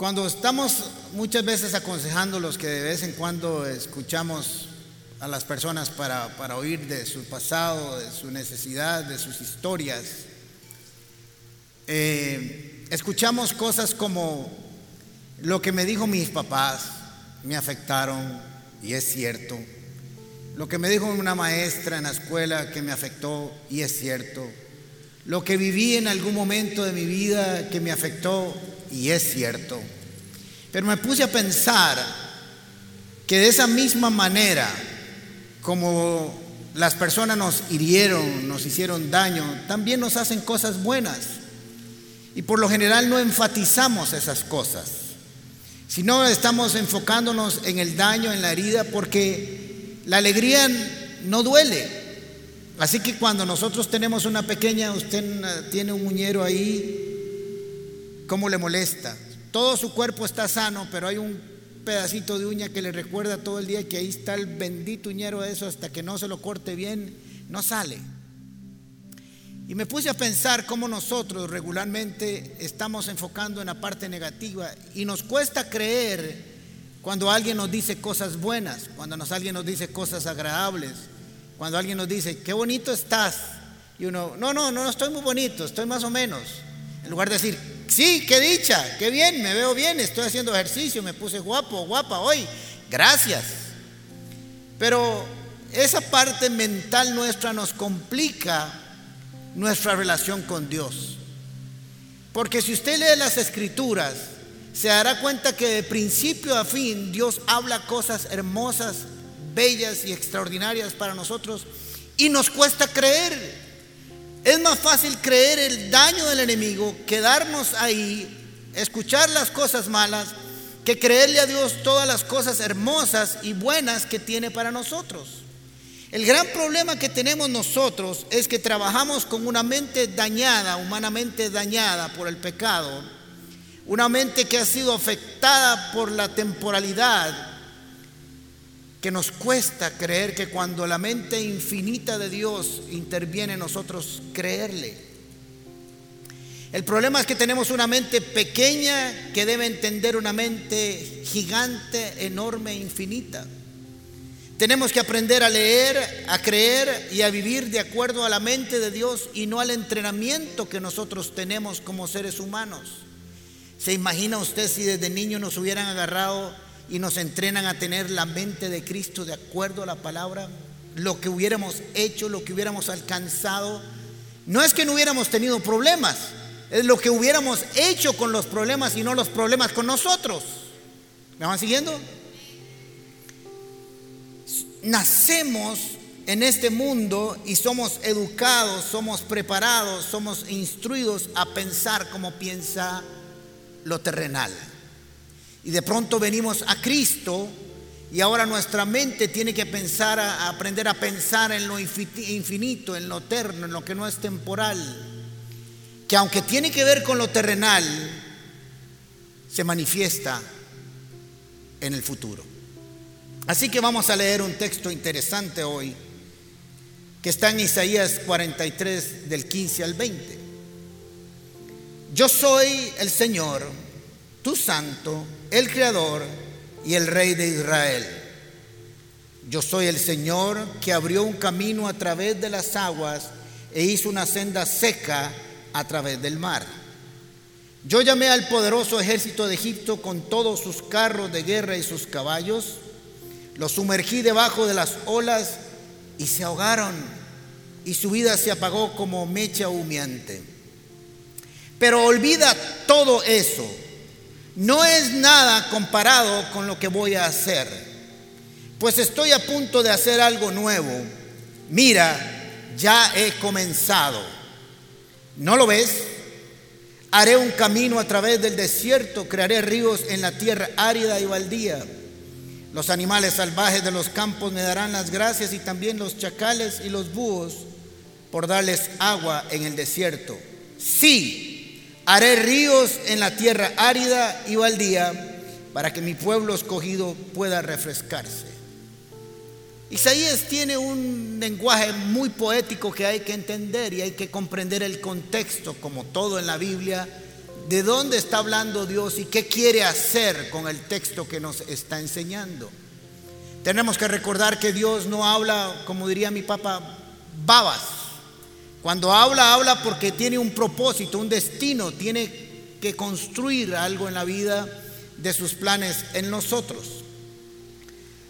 Cuando estamos muchas veces aconsejando los que de vez en cuando escuchamos a las personas para, para oír de su pasado, de su necesidad, de sus historias, eh, escuchamos cosas como lo que me dijo mis papás, me afectaron y es cierto. Lo que me dijo una maestra en la escuela que me afectó y es cierto. Lo que viví en algún momento de mi vida que me afectó y es cierto. Pero me puse a pensar que de esa misma manera, como las personas nos hirieron, nos hicieron daño, también nos hacen cosas buenas. Y por lo general no enfatizamos esas cosas, sino estamos enfocándonos en el daño, en la herida, porque la alegría no duele. Así que cuando nosotros tenemos una pequeña, usted tiene un muñero ahí, ¿cómo le molesta? Todo su cuerpo está sano, pero hay un pedacito de uña que le recuerda todo el día que ahí está el bendito uñero de eso hasta que no se lo corte bien, no sale. Y me puse a pensar cómo nosotros regularmente estamos enfocando en la parte negativa y nos cuesta creer cuando alguien nos dice cosas buenas, cuando nos, alguien nos dice cosas agradables, cuando alguien nos dice, qué bonito estás. Y uno, no, no, no estoy muy bonito, estoy más o menos. En lugar de decir, Sí, qué dicha, qué bien, me veo bien, estoy haciendo ejercicio, me puse guapo, guapa hoy. Gracias. Pero esa parte mental nuestra nos complica nuestra relación con Dios. Porque si usted lee las escrituras, se dará cuenta que de principio a fin Dios habla cosas hermosas, bellas y extraordinarias para nosotros y nos cuesta creer. Es más fácil creer el daño del enemigo, quedarnos ahí, escuchar las cosas malas, que creerle a Dios todas las cosas hermosas y buenas que tiene para nosotros. El gran problema que tenemos nosotros es que trabajamos con una mente dañada, humanamente dañada por el pecado, una mente que ha sido afectada por la temporalidad, que nos cuesta creer que cuando la mente infinita de Dios interviene en nosotros, creerle. El problema es que tenemos una mente pequeña que debe entender una mente gigante, enorme, infinita. Tenemos que aprender a leer, a creer y a vivir de acuerdo a la mente de Dios y no al entrenamiento que nosotros tenemos como seres humanos. ¿Se imagina usted si desde niño nos hubieran agarrado y nos entrenan a tener la mente de Cristo de acuerdo a la palabra, lo que hubiéramos hecho, lo que hubiéramos alcanzado. No es que no hubiéramos tenido problemas, es lo que hubiéramos hecho con los problemas y no los problemas con nosotros. ¿Me van siguiendo? Nacemos en este mundo y somos educados, somos preparados, somos instruidos a pensar como piensa lo terrenal. Y de pronto venimos a Cristo y ahora nuestra mente tiene que pensar, a, aprender a pensar en lo infinito, en lo eterno, en lo que no es temporal. Que aunque tiene que ver con lo terrenal, se manifiesta en el futuro. Así que vamos a leer un texto interesante hoy, que está en Isaías 43 del 15 al 20. Yo soy el Señor, tu santo el Creador y el Rey de Israel. Yo soy el Señor que abrió un camino a través de las aguas e hizo una senda seca a través del mar. Yo llamé al poderoso ejército de Egipto con todos sus carros de guerra y sus caballos, los sumergí debajo de las olas y se ahogaron y su vida se apagó como mecha humeante. Pero olvida todo eso no es nada comparado con lo que voy a hacer, pues estoy a punto de hacer algo nuevo. Mira, ya he comenzado. ¿No lo ves? Haré un camino a través del desierto, crearé ríos en la tierra árida y baldía. Los animales salvajes de los campos me darán las gracias y también los chacales y los búhos por darles agua en el desierto. Sí, Haré ríos en la tierra árida y baldía para que mi pueblo escogido pueda refrescarse. Isaías tiene un lenguaje muy poético que hay que entender y hay que comprender el contexto, como todo en la Biblia, de dónde está hablando Dios y qué quiere hacer con el texto que nos está enseñando. Tenemos que recordar que Dios no habla, como diría mi papá, babas. Cuando habla, habla porque tiene un propósito, un destino, tiene que construir algo en la vida de sus planes en nosotros.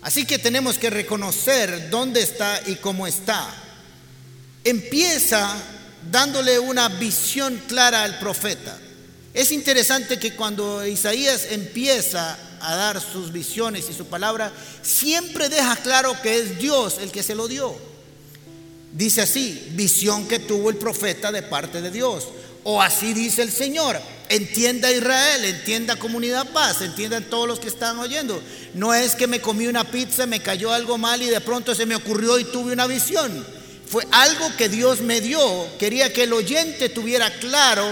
Así que tenemos que reconocer dónde está y cómo está. Empieza dándole una visión clara al profeta. Es interesante que cuando Isaías empieza a dar sus visiones y su palabra, siempre deja claro que es Dios el que se lo dio. Dice así, visión que tuvo el profeta de parte de Dios. O así dice el Señor. Entienda Israel, entienda comunidad paz, entiendan todos los que están oyendo. No es que me comí una pizza, me cayó algo mal y de pronto se me ocurrió y tuve una visión. Fue algo que Dios me dio. Quería que el oyente tuviera claro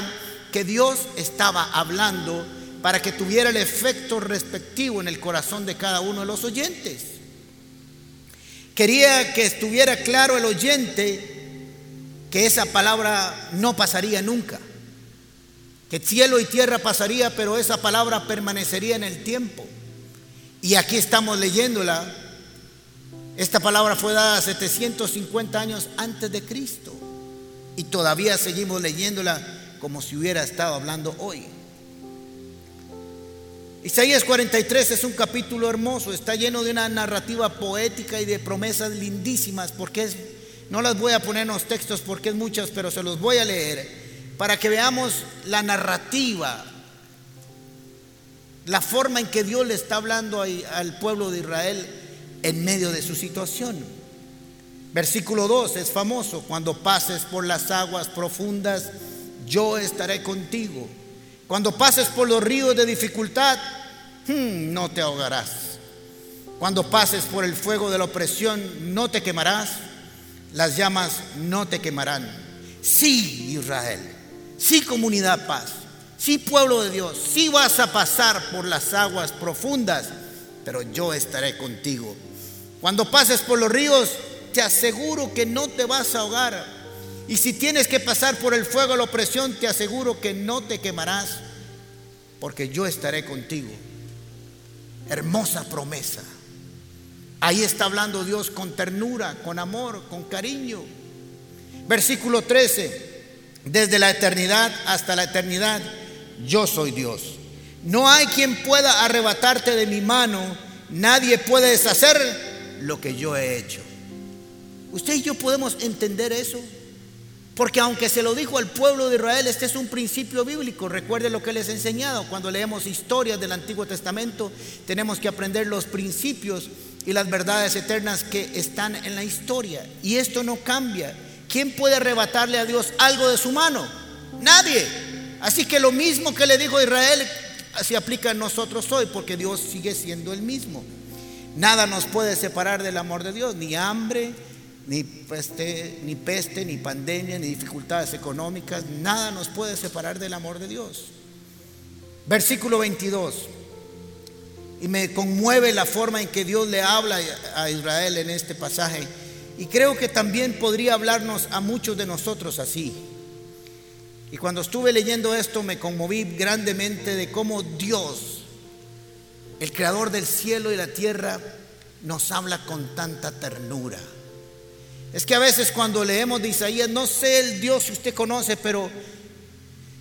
que Dios estaba hablando para que tuviera el efecto respectivo en el corazón de cada uno de los oyentes. Quería que estuviera claro el oyente que esa palabra no pasaría nunca, que cielo y tierra pasaría, pero esa palabra permanecería en el tiempo. Y aquí estamos leyéndola. Esta palabra fue dada 750 años antes de Cristo y todavía seguimos leyéndola como si hubiera estado hablando hoy. Isaías 43 es un capítulo hermoso, está lleno de una narrativa poética y de promesas lindísimas, porque es no las voy a poner en los textos porque es muchas, pero se los voy a leer para que veamos la narrativa, la forma en que Dios le está hablando al pueblo de Israel en medio de su situación. Versículo 2 es famoso, cuando pases por las aguas profundas, yo estaré contigo. Cuando pases por los ríos de dificultad, hmm, no te ahogarás. Cuando pases por el fuego de la opresión, no te quemarás las llamas no te quemarán. Sí, Israel, sí, comunidad paz, sí, pueblo de Dios, sí vas a pasar por las aguas profundas, pero yo estaré contigo. Cuando pases por los ríos, te aseguro que no te vas a ahogar. Y si tienes que pasar por el fuego de la opresión, te aseguro que no te quemarás, porque yo estaré contigo. Hermosa promesa. Ahí está hablando Dios con ternura, con amor, con cariño. Versículo 13. Desde la eternidad hasta la eternidad, yo soy Dios. No hay quien pueda arrebatarte de mi mano. Nadie puede deshacer lo que yo he hecho. Usted y yo podemos entender eso. Porque aunque se lo dijo al pueblo de Israel, este es un principio bíblico. Recuerde lo que les he enseñado. Cuando leemos historias del Antiguo Testamento, tenemos que aprender los principios y las verdades eternas que están en la historia. Y esto no cambia. ¿Quién puede arrebatarle a Dios algo de su mano? Nadie. Así que lo mismo que le dijo a Israel se aplica a nosotros hoy, porque Dios sigue siendo el mismo. Nada nos puede separar del amor de Dios, ni hambre, ni peste, ni peste, ni pandemia, ni dificultades económicas, nada nos puede separar del amor de Dios. Versículo 22. Y me conmueve la forma en que Dios le habla a Israel en este pasaje. Y creo que también podría hablarnos a muchos de nosotros así. Y cuando estuve leyendo esto me conmoví grandemente de cómo Dios, el creador del cielo y la tierra, nos habla con tanta ternura. Es que a veces cuando leemos de Isaías, no sé el Dios si usted conoce, pero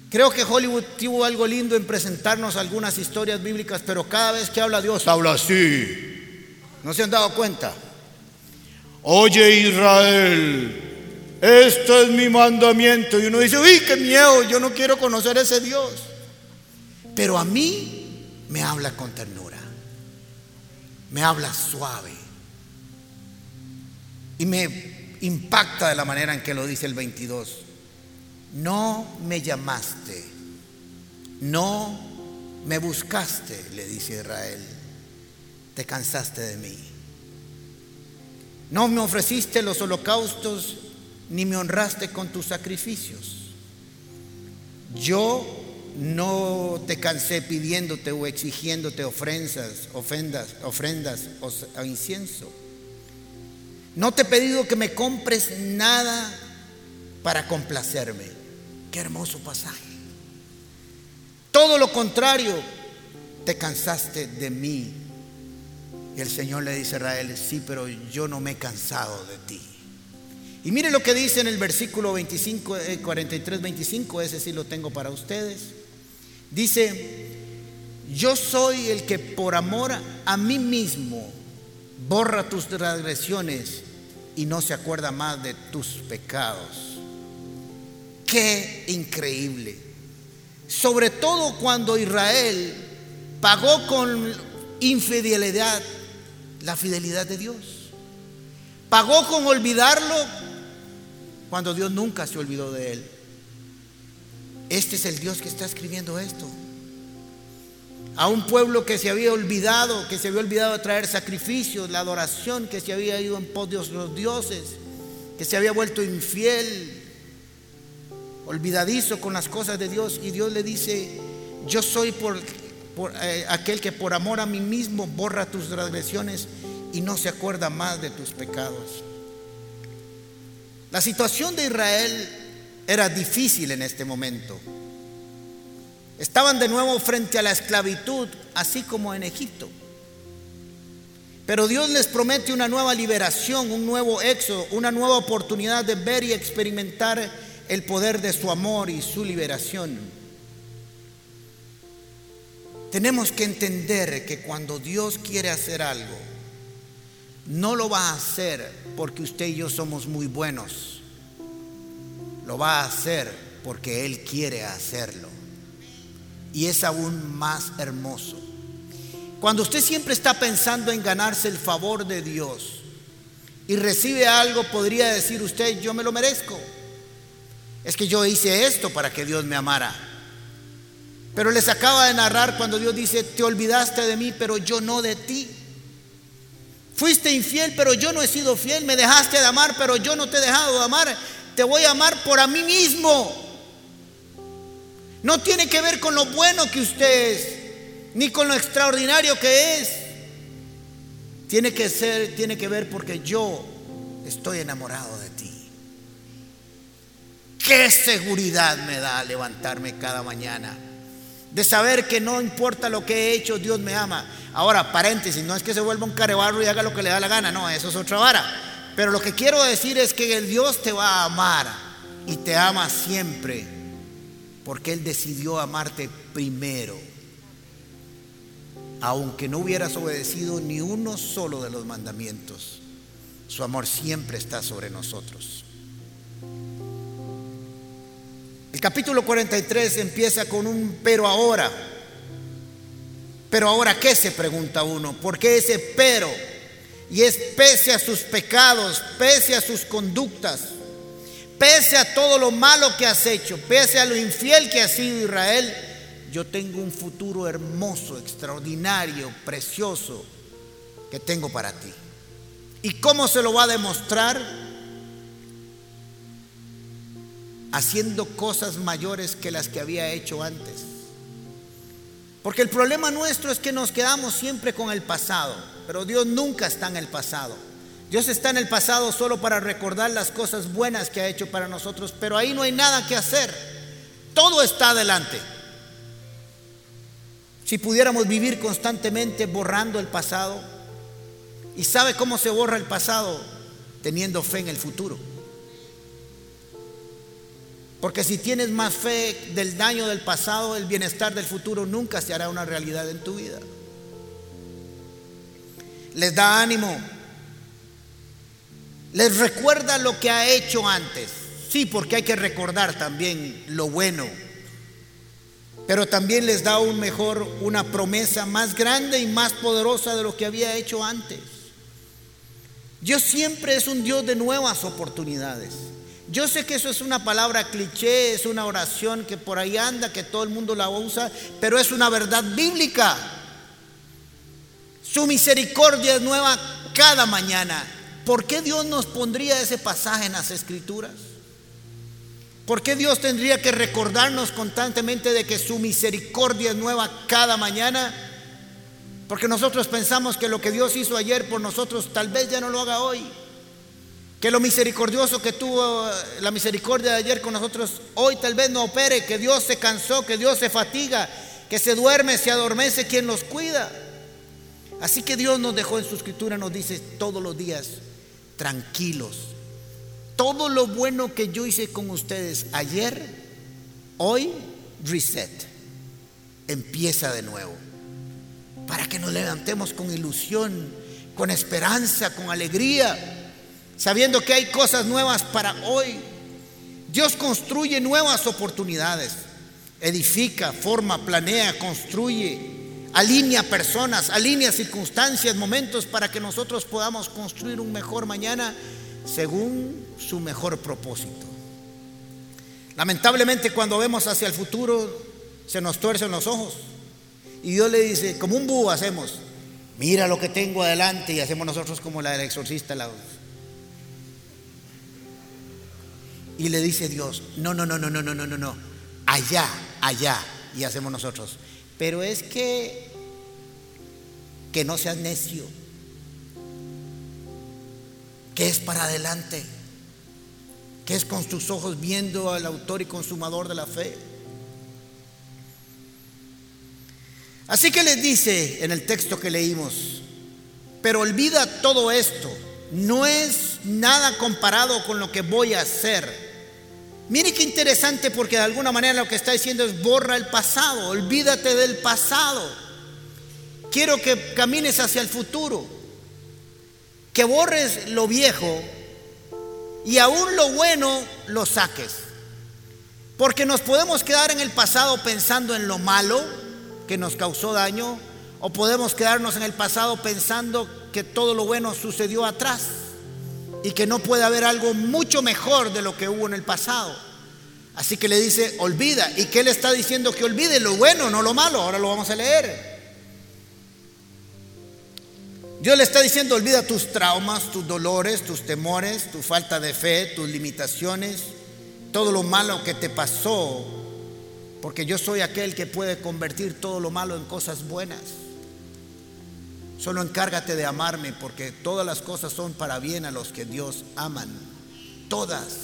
creo que Hollywood tuvo algo lindo en presentarnos algunas historias bíblicas, pero cada vez que habla Dios, habla así. ¿No se han dado cuenta? Oye Israel, esto es mi mandamiento. Y uno dice, uy, qué miedo, yo no quiero conocer a ese Dios. Pero a mí me habla con ternura, me habla suave. Y me impacta de la manera en que lo dice el 22. No me llamaste, no me buscaste, le dice Israel, te cansaste de mí. No me ofreciste los holocaustos ni me honraste con tus sacrificios. Yo no te cansé pidiéndote o exigiéndote ofrendas, ofrendas, ofrendas o incienso. No te he pedido que me compres nada para complacerme. Qué hermoso pasaje. Todo lo contrario, te cansaste de mí. Y el Señor le dice a Israel, sí, pero yo no me he cansado de ti. Y mire lo que dice en el versículo 25, 43, 25, ese sí lo tengo para ustedes. Dice, yo soy el que por amor a mí mismo borra tus transgresiones y no se acuerda más de tus pecados. Qué increíble. Sobre todo cuando Israel pagó con infidelidad la fidelidad de Dios. Pagó con olvidarlo cuando Dios nunca se olvidó de él. Este es el Dios que está escribiendo esto a un pueblo que se había olvidado, que se había olvidado de traer sacrificios, la adoración, que se había ido en pos de los dioses, que se había vuelto infiel, olvidadizo con las cosas de Dios. Y Dios le dice, yo soy por, eh, aquel que por amor a mí mismo borra tus transgresiones y no se acuerda más de tus pecados. La situación de Israel era difícil en este momento. Estaban de nuevo frente a la esclavitud, así como en Egipto. Pero Dios les promete una nueva liberación, un nuevo éxodo, una nueva oportunidad de ver y experimentar el poder de su amor y su liberación. Tenemos que entender que cuando Dios quiere hacer algo, no lo va a hacer porque usted y yo somos muy buenos. Lo va a hacer porque Él quiere hacerlo y es aún más hermoso. Cuando usted siempre está pensando en ganarse el favor de Dios y recibe algo, podría decir usted, yo me lo merezco. Es que yo hice esto para que Dios me amara. Pero les acaba de narrar cuando Dios dice, te olvidaste de mí, pero yo no de ti. Fuiste infiel, pero yo no he sido fiel. Me dejaste de amar, pero yo no te he dejado de amar. Te voy a amar por a mí mismo. No tiene que ver con lo bueno que usted es, ni con lo extraordinario que es. Tiene que ser, tiene que ver porque yo estoy enamorado de ti. Qué seguridad me da levantarme cada mañana de saber que no importa lo que he hecho, Dios me ama. Ahora, paréntesis, no es que se vuelva un carebarro y haga lo que le da la gana, no, eso es otra vara. Pero lo que quiero decir es que el Dios te va a amar y te ama siempre porque Él decidió amarte primero, aunque no hubieras obedecido ni uno solo de los mandamientos. Su amor siempre está sobre nosotros. El capítulo 43 empieza con un pero ahora. Pero ahora, ¿qué se pregunta uno? ¿Por qué ese pero? Y es pese a sus pecados, pese a sus conductas, Pese a todo lo malo que has hecho, pese a lo infiel que ha sido Israel, yo tengo un futuro hermoso, extraordinario, precioso que tengo para ti. ¿Y cómo se lo va a demostrar? Haciendo cosas mayores que las que había hecho antes. Porque el problema nuestro es que nos quedamos siempre con el pasado, pero Dios nunca está en el pasado. Dios está en el pasado solo para recordar las cosas buenas que ha hecho para nosotros, pero ahí no hay nada que hacer. Todo está adelante. Si pudiéramos vivir constantemente borrando el pasado, ¿y sabe cómo se borra el pasado? Teniendo fe en el futuro. Porque si tienes más fe del daño del pasado, el bienestar del futuro nunca se hará una realidad en tu vida. Les da ánimo les recuerda lo que ha hecho antes. Sí, porque hay que recordar también lo bueno. Pero también les da un mejor, una promesa más grande y más poderosa de lo que había hecho antes. Dios siempre es un Dios de nuevas oportunidades. Yo sé que eso es una palabra cliché, es una oración que por ahí anda, que todo el mundo la usa, pero es una verdad bíblica. Su misericordia es nueva cada mañana. ¿Por qué Dios nos pondría ese pasaje en las escrituras? ¿Por qué Dios tendría que recordarnos constantemente de que su misericordia es nueva cada mañana? Porque nosotros pensamos que lo que Dios hizo ayer por nosotros tal vez ya no lo haga hoy. Que lo misericordioso que tuvo la misericordia de ayer con nosotros hoy tal vez no opere, que Dios se cansó, que Dios se fatiga, que se duerme, se adormece, quien los cuida. Así que Dios nos dejó en su escritura, nos dice todos los días, tranquilos. Todo lo bueno que yo hice con ustedes ayer, hoy, reset. Empieza de nuevo. Para que nos levantemos con ilusión, con esperanza, con alegría, sabiendo que hay cosas nuevas para hoy. Dios construye nuevas oportunidades, edifica, forma, planea, construye alinea personas, alinea circunstancias, momentos para que nosotros podamos construir un mejor mañana según su mejor propósito. Lamentablemente cuando vemos hacia el futuro se nos tuercen los ojos y Dios le dice, como un búho hacemos, mira lo que tengo adelante y hacemos nosotros como la del exorcista. Y le dice Dios, no, no, no, no, no, no, no, no, allá, allá, y hacemos nosotros. Pero es que, que no seas necio, que es para adelante, que es con tus ojos viendo al autor y consumador de la fe. Así que les dice en el texto que leímos, pero olvida todo esto, no es nada comparado con lo que voy a hacer Mire qué interesante porque de alguna manera lo que está diciendo es borra el pasado, olvídate del pasado. Quiero que camines hacia el futuro, que borres lo viejo y aún lo bueno lo saques. Porque nos podemos quedar en el pasado pensando en lo malo que nos causó daño o podemos quedarnos en el pasado pensando que todo lo bueno sucedió atrás y que no puede haber algo mucho mejor de lo que hubo en el pasado. Así que le dice, olvida. ¿Y qué le está diciendo que olvide? Lo bueno, no lo malo. Ahora lo vamos a leer. Dios le está diciendo, olvida tus traumas, tus dolores, tus temores, tu falta de fe, tus limitaciones, todo lo malo que te pasó, porque yo soy aquel que puede convertir todo lo malo en cosas buenas. Solo encárgate de amarme porque todas las cosas son para bien a los que Dios aman. Todas.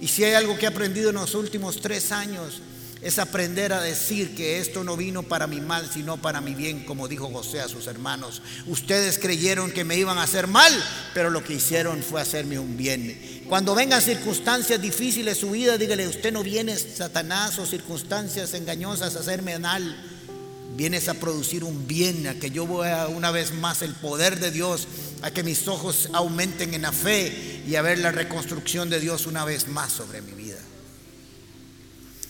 Y si hay algo que he aprendido en los últimos tres años es aprender a decir que esto no vino para mi mal, sino para mi bien, como dijo José a sus hermanos. Ustedes creyeron que me iban a hacer mal, pero lo que hicieron fue hacerme un bien. Cuando vengan circunstancias difíciles su vida, dígale, usted no viene, Satanás, o circunstancias engañosas a hacerme mal vienes a producir un bien, a que yo vea una vez más el poder de Dios, a que mis ojos aumenten en la fe y a ver la reconstrucción de Dios una vez más sobre mi vida.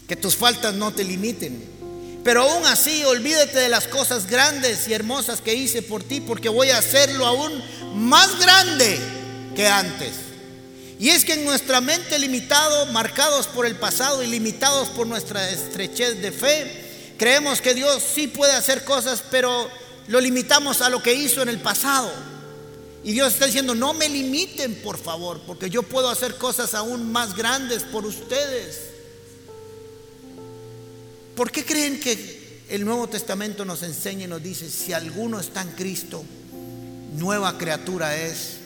Que tus faltas no te limiten. Pero aún así, olvídate de las cosas grandes y hermosas que hice por ti, porque voy a hacerlo aún más grande que antes. Y es que en nuestra mente limitado, marcados por el pasado y limitados por nuestra estrechez de fe, Creemos que Dios sí puede hacer cosas, pero lo limitamos a lo que hizo en el pasado. Y Dios está diciendo, no me limiten, por favor, porque yo puedo hacer cosas aún más grandes por ustedes. ¿Por qué creen que el Nuevo Testamento nos enseña y nos dice, si alguno está en Cristo, nueva criatura es,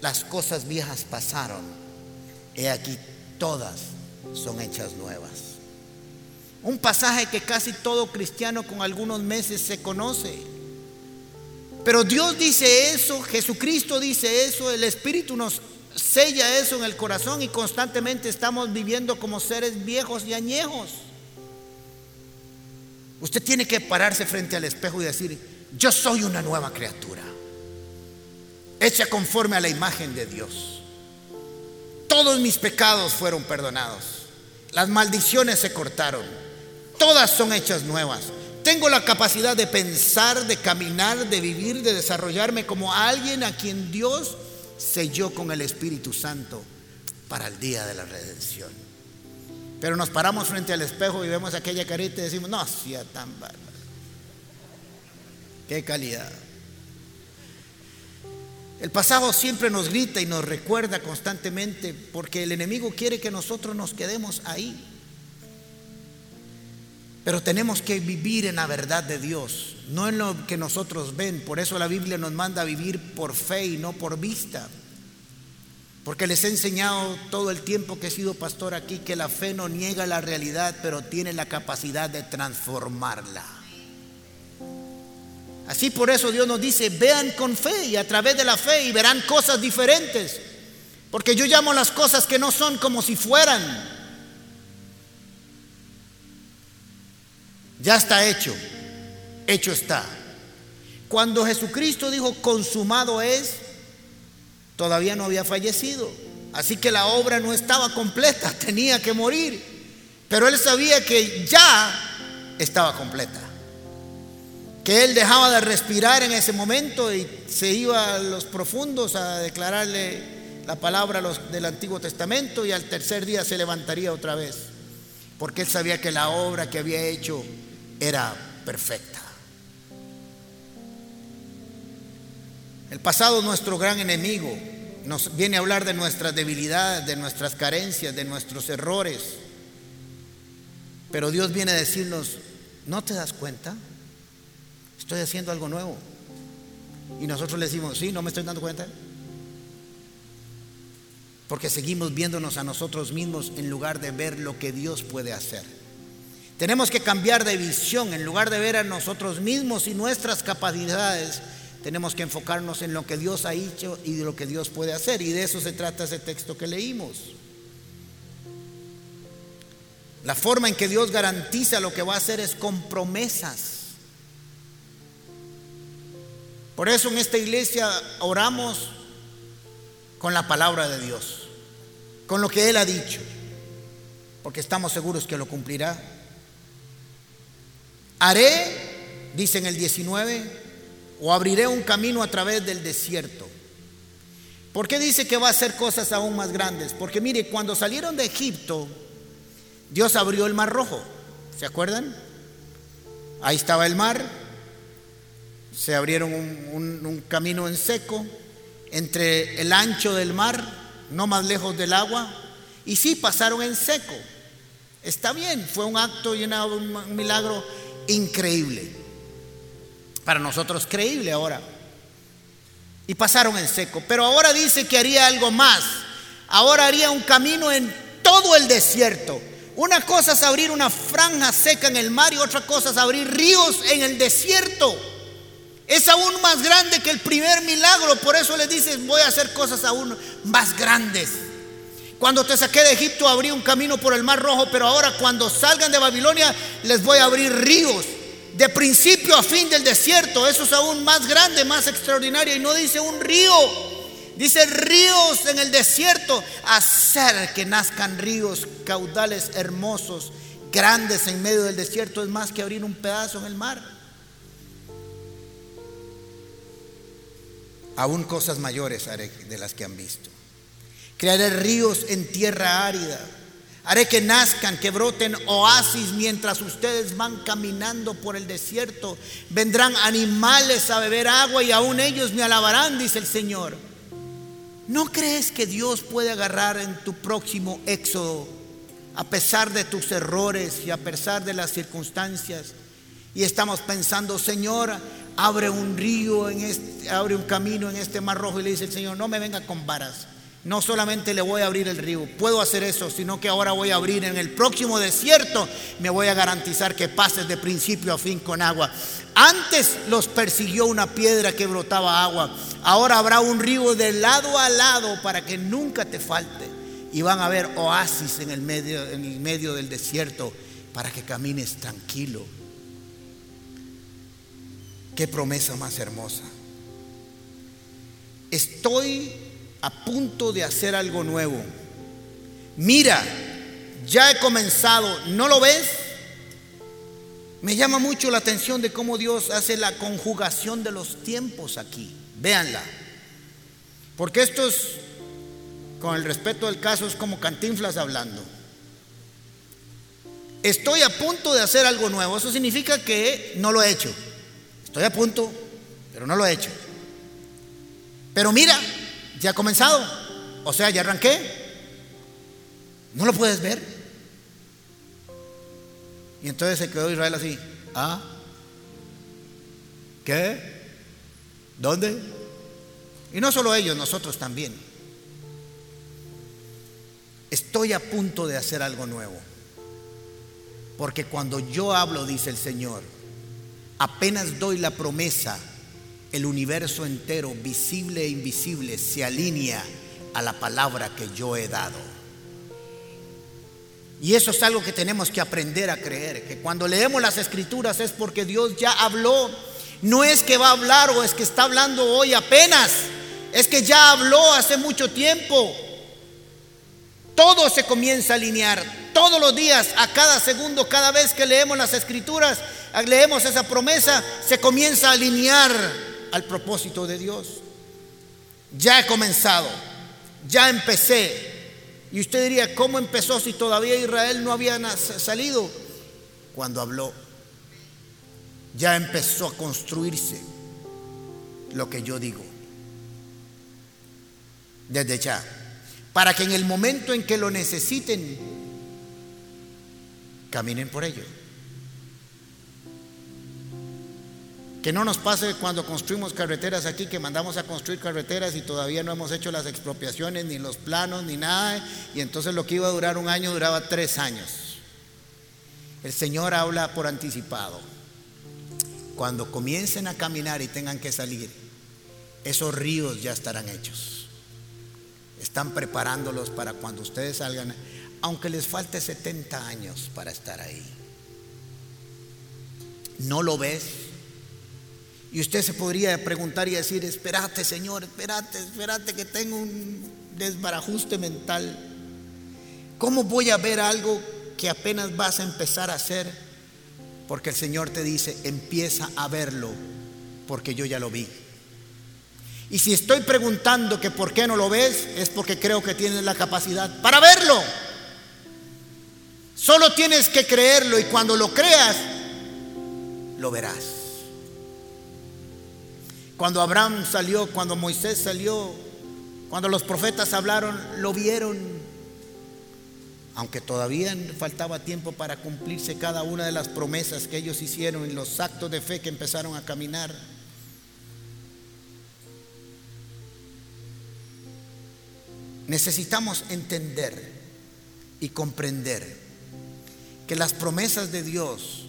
las cosas viejas pasaron, he aquí todas son hechas nuevas? Un pasaje que casi todo cristiano con algunos meses se conoce. Pero Dios dice eso, Jesucristo dice eso, el Espíritu nos sella eso en el corazón y constantemente estamos viviendo como seres viejos y añejos. Usted tiene que pararse frente al espejo y decir, yo soy una nueva criatura, hecha conforme a la imagen de Dios. Todos mis pecados fueron perdonados, las maldiciones se cortaron todas son hechas nuevas. Tengo la capacidad de pensar, de caminar, de vivir, de desarrollarme como alguien a quien Dios selló con el Espíritu Santo para el día de la redención. Pero nos paramos frente al espejo y vemos aquella carita y decimos, no, sea tan bárbaro. Qué calidad. El pasado siempre nos grita y nos recuerda constantemente porque el enemigo quiere que nosotros nos quedemos ahí. Pero tenemos que vivir en la verdad de Dios, no en lo que nosotros ven. Por eso la Biblia nos manda a vivir por fe y no por vista. Porque les he enseñado todo el tiempo que he sido pastor aquí que la fe no niega la realidad, pero tiene la capacidad de transformarla. Así por eso Dios nos dice, vean con fe y a través de la fe y verán cosas diferentes. Porque yo llamo las cosas que no son como si fueran. Ya está hecho, hecho está. Cuando Jesucristo dijo, consumado es, todavía no había fallecido. Así que la obra no estaba completa, tenía que morir. Pero él sabía que ya estaba completa. Que él dejaba de respirar en ese momento y se iba a los profundos a declararle la palabra del Antiguo Testamento y al tercer día se levantaría otra vez. Porque él sabía que la obra que había hecho era perfecta. El pasado nuestro gran enemigo nos viene a hablar de nuestras debilidades, de nuestras carencias, de nuestros errores. Pero Dios viene a decirnos, ¿no te das cuenta? Estoy haciendo algo nuevo. Y nosotros le decimos, sí, no me estoy dando cuenta. Porque seguimos viéndonos a nosotros mismos en lugar de ver lo que Dios puede hacer. Tenemos que cambiar de visión en lugar de ver a nosotros mismos y nuestras capacidades tenemos que enfocarnos en lo que Dios ha hecho y de lo que Dios puede hacer. Y de eso se trata ese texto que leímos. La forma en que Dios garantiza lo que va a hacer es con promesas. Por eso en esta iglesia oramos con la palabra de Dios, con lo que Él ha dicho, porque estamos seguros que lo cumplirá. Haré, dice en el 19, o abriré un camino a través del desierto. ¿Por qué dice que va a hacer cosas aún más grandes? Porque mire, cuando salieron de Egipto, Dios abrió el mar rojo. ¿Se acuerdan? Ahí estaba el mar, se abrieron un, un camino en seco entre el ancho del mar, no más lejos del agua, y sí pasaron en seco. Está bien, fue un acto y un milagro increíble para nosotros creíble ahora. Y pasaron en seco. Pero ahora dice que haría algo más. Ahora haría un camino en todo el desierto. Una cosa es abrir una franja seca en el mar y otra cosa es abrir ríos en el desierto. Es aún más grande que el primer milagro. Por eso le dices, voy a hacer cosas aún más grandes. Cuando te saqué de Egipto abrí un camino por el mar rojo, pero ahora cuando salgan de Babilonia les voy a abrir ríos de principio a fin del desierto. Eso es aún más grande, más extraordinario. Y no dice un río, dice ríos en el desierto. Hacer que nazcan ríos, caudales hermosos, grandes en medio del desierto es más que abrir un pedazo en el mar. Aún cosas mayores haré de las que han visto. Crearé ríos en tierra árida Haré que nazcan, que broten oasis mientras ustedes van caminando por el desierto. Vendrán animales a beber agua y aún ellos me alabarán, dice el Señor. ¿No crees que Dios puede agarrar en tu próximo éxodo, a pesar de tus errores y a pesar de las circunstancias? Y estamos pensando, Señor, abre un río, en este, abre un camino en este mar rojo. Y le dice el Señor, no me venga con varas. No solamente le voy a abrir el río, puedo hacer eso, sino que ahora voy a abrir en el próximo desierto, me voy a garantizar que pases de principio a fin con agua. Antes los persiguió una piedra que brotaba agua, ahora habrá un río de lado a lado para que nunca te falte. Y van a haber oasis en el medio, en el medio del desierto para que camines tranquilo. Qué promesa más hermosa. Estoy a punto de hacer algo nuevo. Mira, ya he comenzado, ¿no lo ves? Me llama mucho la atención de cómo Dios hace la conjugación de los tiempos aquí. Véanla. Porque esto es, con el respeto del caso, es como cantinflas hablando. Estoy a punto de hacer algo nuevo. Eso significa que no lo he hecho. Estoy a punto, pero no lo he hecho. Pero mira, ya ha comenzado. O sea, ya arranqué. ¿No lo puedes ver? Y entonces se quedó Israel así. ¿Ah? ¿Qué? ¿Dónde? Y no solo ellos, nosotros también. estoy a punto de hacer algo nuevo. Porque cuando yo hablo, dice el Señor, apenas doy la promesa, el universo entero, visible e invisible, se alinea a la palabra que yo he dado. Y eso es algo que tenemos que aprender a creer, que cuando leemos las escrituras es porque Dios ya habló, no es que va a hablar o es que está hablando hoy apenas, es que ya habló hace mucho tiempo. Todo se comienza a alinear, todos los días, a cada segundo, cada vez que leemos las escrituras, leemos esa promesa, se comienza a alinear al propósito de Dios. Ya he comenzado, ya empecé, y usted diría, ¿cómo empezó si todavía Israel no había salido? Cuando habló, ya empezó a construirse lo que yo digo. Desde ya. Para que en el momento en que lo necesiten, caminen por ello. Que no nos pase cuando construimos carreteras aquí, que mandamos a construir carreteras y todavía no hemos hecho las expropiaciones, ni los planos, ni nada. Y entonces lo que iba a durar un año duraba tres años. El Señor habla por anticipado. Cuando comiencen a caminar y tengan que salir, esos ríos ya estarán hechos. Están preparándolos para cuando ustedes salgan, aunque les falte 70 años para estar ahí. ¿No lo ves? Y usted se podría preguntar y decir, espérate Señor, espérate, espérate que tengo un desbarajuste mental. ¿Cómo voy a ver algo que apenas vas a empezar a hacer? Porque el Señor te dice, empieza a verlo, porque yo ya lo vi. Y si estoy preguntando que por qué no lo ves, es porque creo que tienes la capacidad para verlo. Solo tienes que creerlo y cuando lo creas, lo verás. Cuando Abraham salió, cuando Moisés salió, cuando los profetas hablaron, lo vieron. Aunque todavía faltaba tiempo para cumplirse cada una de las promesas que ellos hicieron y los actos de fe que empezaron a caminar. Necesitamos entender y comprender que las promesas de Dios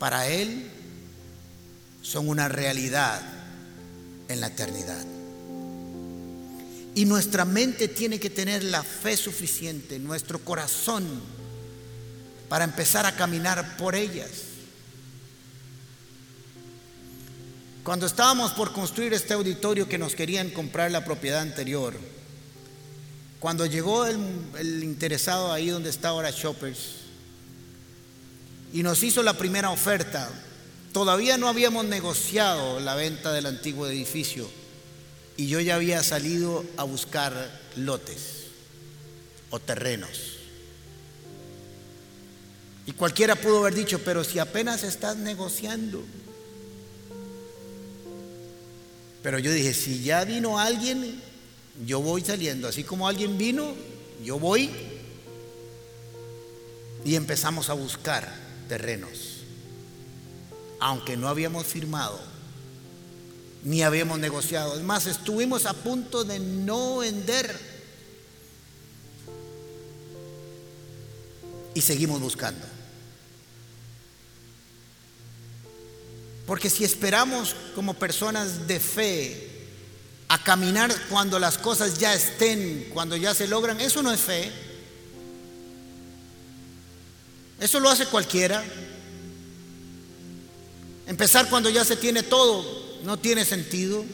para Él son una realidad en la eternidad. Y nuestra mente tiene que tener la fe suficiente, nuestro corazón, para empezar a caminar por ellas. Cuando estábamos por construir este auditorio que nos querían comprar la propiedad anterior, cuando llegó el, interesado ahí donde está ahora Shoppers y nos hizo la primera oferta, Todavía no habíamos negociado la venta del antiguo edificio y yo ya había salido a buscar lotes o terrenos. Y cualquiera pudo haber dicho, pero si apenas estás negociando. Pero yo dije, si ya vino alguien, yo voy saliendo. Así como alguien vino, yo voy y empezamos a buscar terrenos aunque no habíamos firmado, ni habíamos negociado. Es más, estuvimos a punto de no vender. Y seguimos buscando. Porque si esperamos como personas de fe a caminar cuando las cosas ya estén, cuando ya se logran, eso no es fe. Eso lo hace cualquiera. Empezar cuando ya se tiene todo no tiene sentido.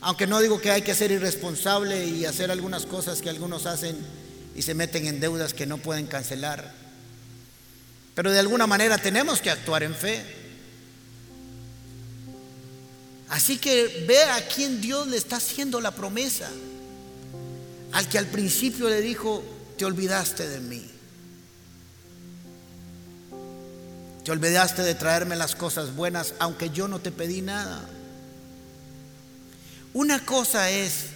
Aunque no digo que hay que ser irresponsable y hacer algunas cosas que algunos hacen y se meten en deudas que no pueden cancelar. Pero de alguna manera tenemos que actuar en fe. Así que ve a quién Dios le está haciendo la promesa. Al que al principio le dijo, te olvidaste de mí. Te olvidaste de traerme las cosas buenas, aunque yo no te pedí nada. Una cosa es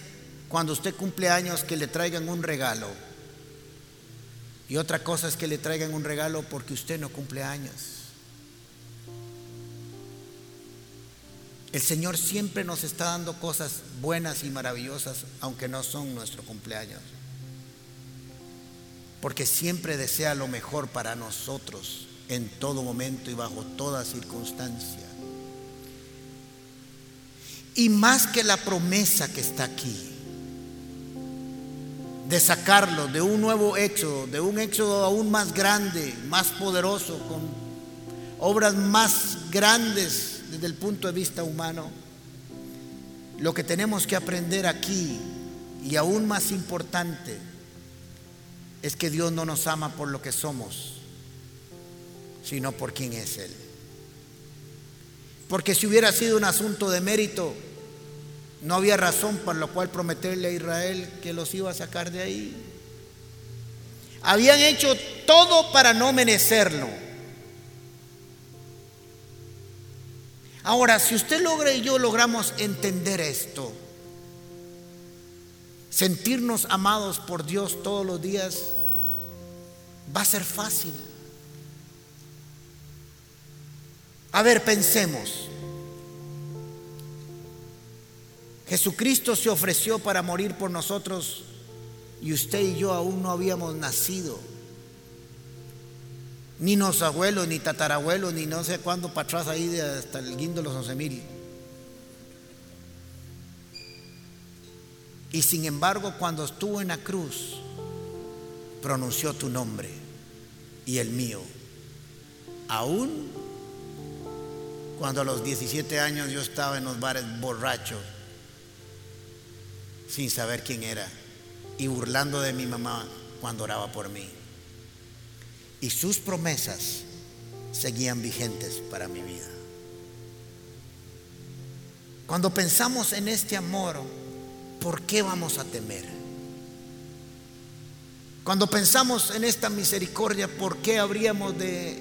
cuando usted cumple años que le traigan un regalo. Y otra cosa es que le traigan un regalo porque usted no cumple años. El Señor siempre nos está dando cosas buenas y maravillosas, aunque no son nuestro cumpleaños. porque siempre desea lo mejor para nosotros en todo momento y bajo toda circunstancia. Y más que la promesa que está aquí, de sacarlo de un nuevo éxodo, de un éxodo aún más grande, más poderoso, con obras más grandes desde el punto de vista humano. Lo que tenemos que aprender aquí, y aún más importante, es que Dios no nos ama por lo que somos, sino por quien es Él. Porque si hubiera sido un asunto de mérito, no había razón por la cual prometerle a Israel que los iba a sacar de ahí. Habían hecho todo para no merecerlo. Ahora, si usted logra y yo logramos entender esto, sentirnos amados por Dios todos los días, va a ser fácil. A ver, pensemos. Jesucristo se ofreció para morir por nosotros y usted y yo aún no habíamos nacido. Ni los abuelos, ni tatarabuelos, ni no sé cuándo para atrás ahí hasta el guindo de los once mil. Y sin embargo, cuando estuvo en la cruz, pronunció tu nombre y el mío. Aún cuando a los 17 años yo estaba en los bares borrachos sin saber quién era y burlando de mi mamá cuando oraba por mí. Y sus promesas seguían vigentes para mi vida. Cuando pensamos en este amor, ¿por qué vamos a temer? Cuando pensamos en esta misericordia, ¿por qué habríamos de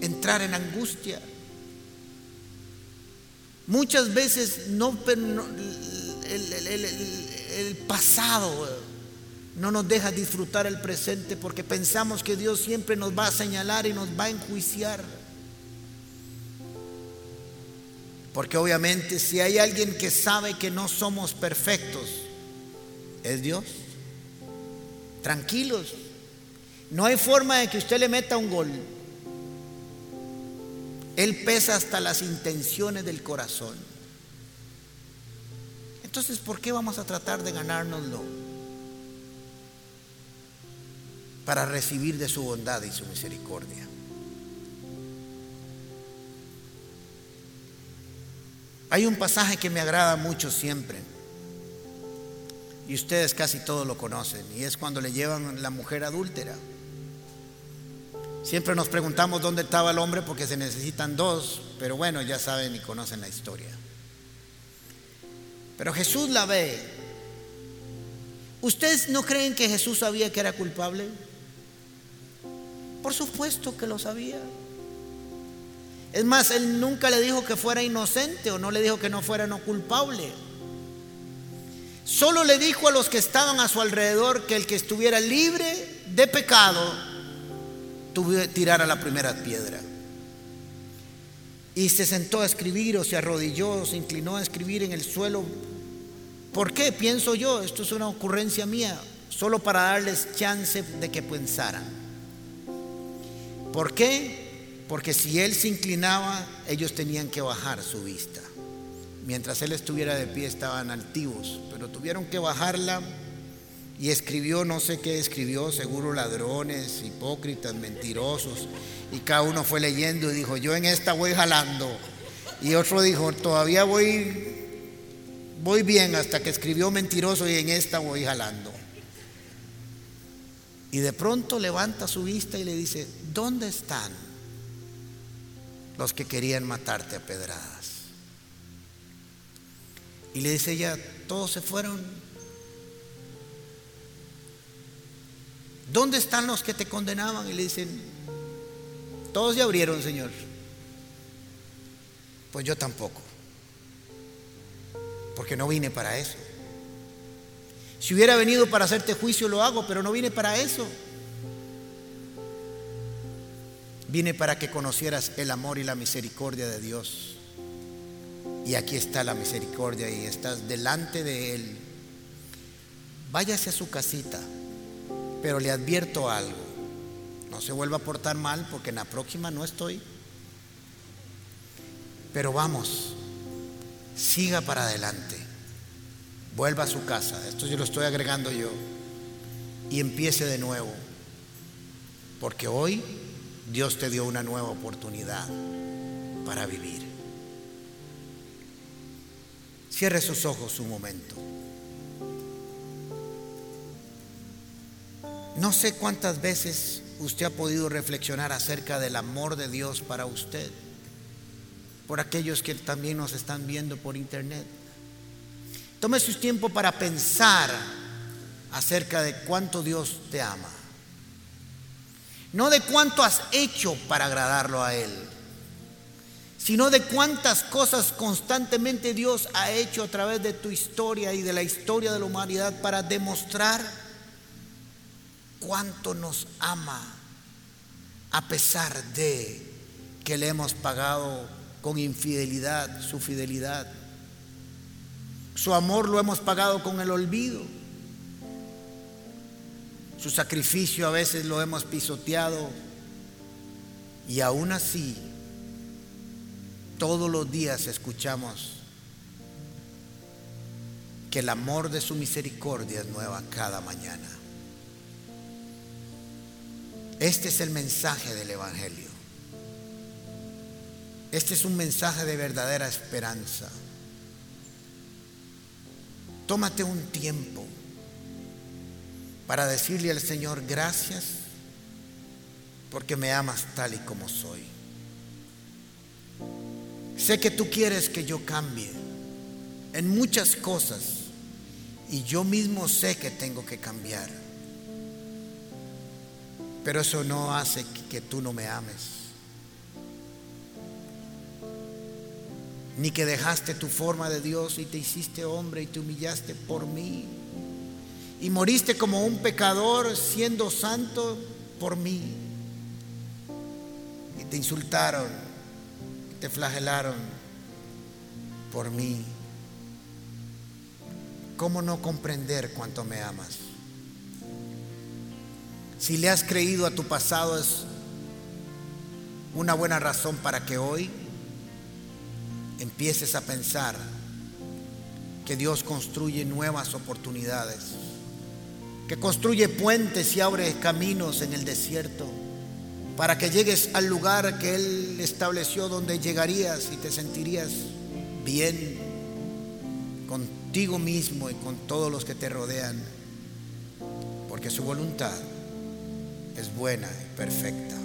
entrar en angustia? Muchas veces no, el, pasado no nos deja disfrutar el presente porque pensamos que Dios siempre nos va a señalar y nos va a enjuiciar. Porque obviamente si hay alguien que sabe que no somos perfectos, es Dios. Tranquilos. No hay forma de que usted le meta un gol. Él pesa hasta las intenciones del corazón. Entonces, ¿por qué vamos a tratar de ganárnoslo? Para recibir de su bondad y su misericordia. Hay un pasaje que me agrada mucho siempre. Y ustedes casi todos lo conocen. Y es cuando le llevan la mujer adúltera. Siempre nos preguntamos dónde estaba el hombre porque se necesitan dos. Pero bueno, ya saben y conocen la historia. Pero Jesús la ve. ¿Ustedes no creen que Jesús sabía que era culpable? Por supuesto que lo sabía. Es más, él nunca le dijo que fuera inocente o no le dijo que no fuera no culpable. Solo le dijo a los que estaban a su alrededor que el que estuviera libre de pecado tirara la primera piedra. Y se sentó a escribir o se arrodilló, o se inclinó a escribir en el suelo. ¿Por qué? Pienso yo, esto es una ocurrencia mía, solo para darles chance de que pensaran. ¿Por qué? Porque si él se inclinaba, ellos tenían que bajar su vista. Mientras él estuviera de pie estaban altivos, pero tuvieron que bajarla y escribió, no sé qué escribió, seguro ladrones, hipócritas, mentirosos. Y cada uno fue leyendo y dijo, yo en esta voy jalando. Y otro dijo, todavía voy, voy bien hasta que escribió mentiroso y en esta voy jalando. Y de pronto levanta su vista y le dice, ¿dónde están los que querían matarte a pedradas? Y le dice ella, todos se fueron ¿Dónde están los que te condenaban? Y le dicen, todos ya abrieron, Señor. Pues yo tampoco. Porque no vine para eso. Si hubiera venido para hacerte juicio, lo hago, pero no vine para eso. Vine para que conocieras el amor y la misericordia de Dios. Y aquí está la misericordia y estás delante de Él. Váyase a su casita Pero le advierto algo. No se vuelva a portar mal porque en la próxima no estoy. Pero vamos, siga para adelante. Vuelva a su casa. Esto yo lo estoy agregando yo. Y empiece de nuevo. Porque hoy Dios te dio una nueva oportunidad para vivir. Cierre sus ojos un momento. No sé cuántas veces usted ha podido reflexionar acerca del amor de Dios para usted, por aquellos que también nos están viendo por internet. Tome su tiempo para pensar acerca de cuánto Dios te ama. No de cuánto has hecho para agradarlo a Él, sino de cuántas cosas constantemente Dios ha hecho a través de tu historia y de la historia de la humanidad para demostrar cuánto nos ama a pesar de que le hemos pagado con infidelidad su fidelidad. Su amor lo hemos pagado con el olvido. Su sacrificio a veces lo hemos pisoteado y aún así todos los días escuchamos que el amor de su misericordia es nueva cada mañana. Este es el mensaje del Evangelio. Este es un mensaje de verdadera esperanza. Tómate un tiempo para decirle al Señor gracias porque me amas tal y como soy. Sé que tú quieres que yo cambie en muchas cosas y yo mismo sé que tengo que cambiar. Pero eso no hace que tú no me ames. Ni que dejaste tu forma de Dios y te hiciste hombre y te humillaste por mí. Y moriste como un pecador siendo santo por mí. Y te insultaron, te flagelaron por mí. ¿Cómo no comprender cuánto me amas? Si le has creído a tu pasado es una buena razón para que hoy empieces a pensar que Dios construye nuevas oportunidades, que construye puentes y abre caminos en el desierto para que llegues al lugar que Él estableció donde llegarías y te sentirías bien contigo mismo y con todos los que te rodean, porque su voluntad es buena y perfecta.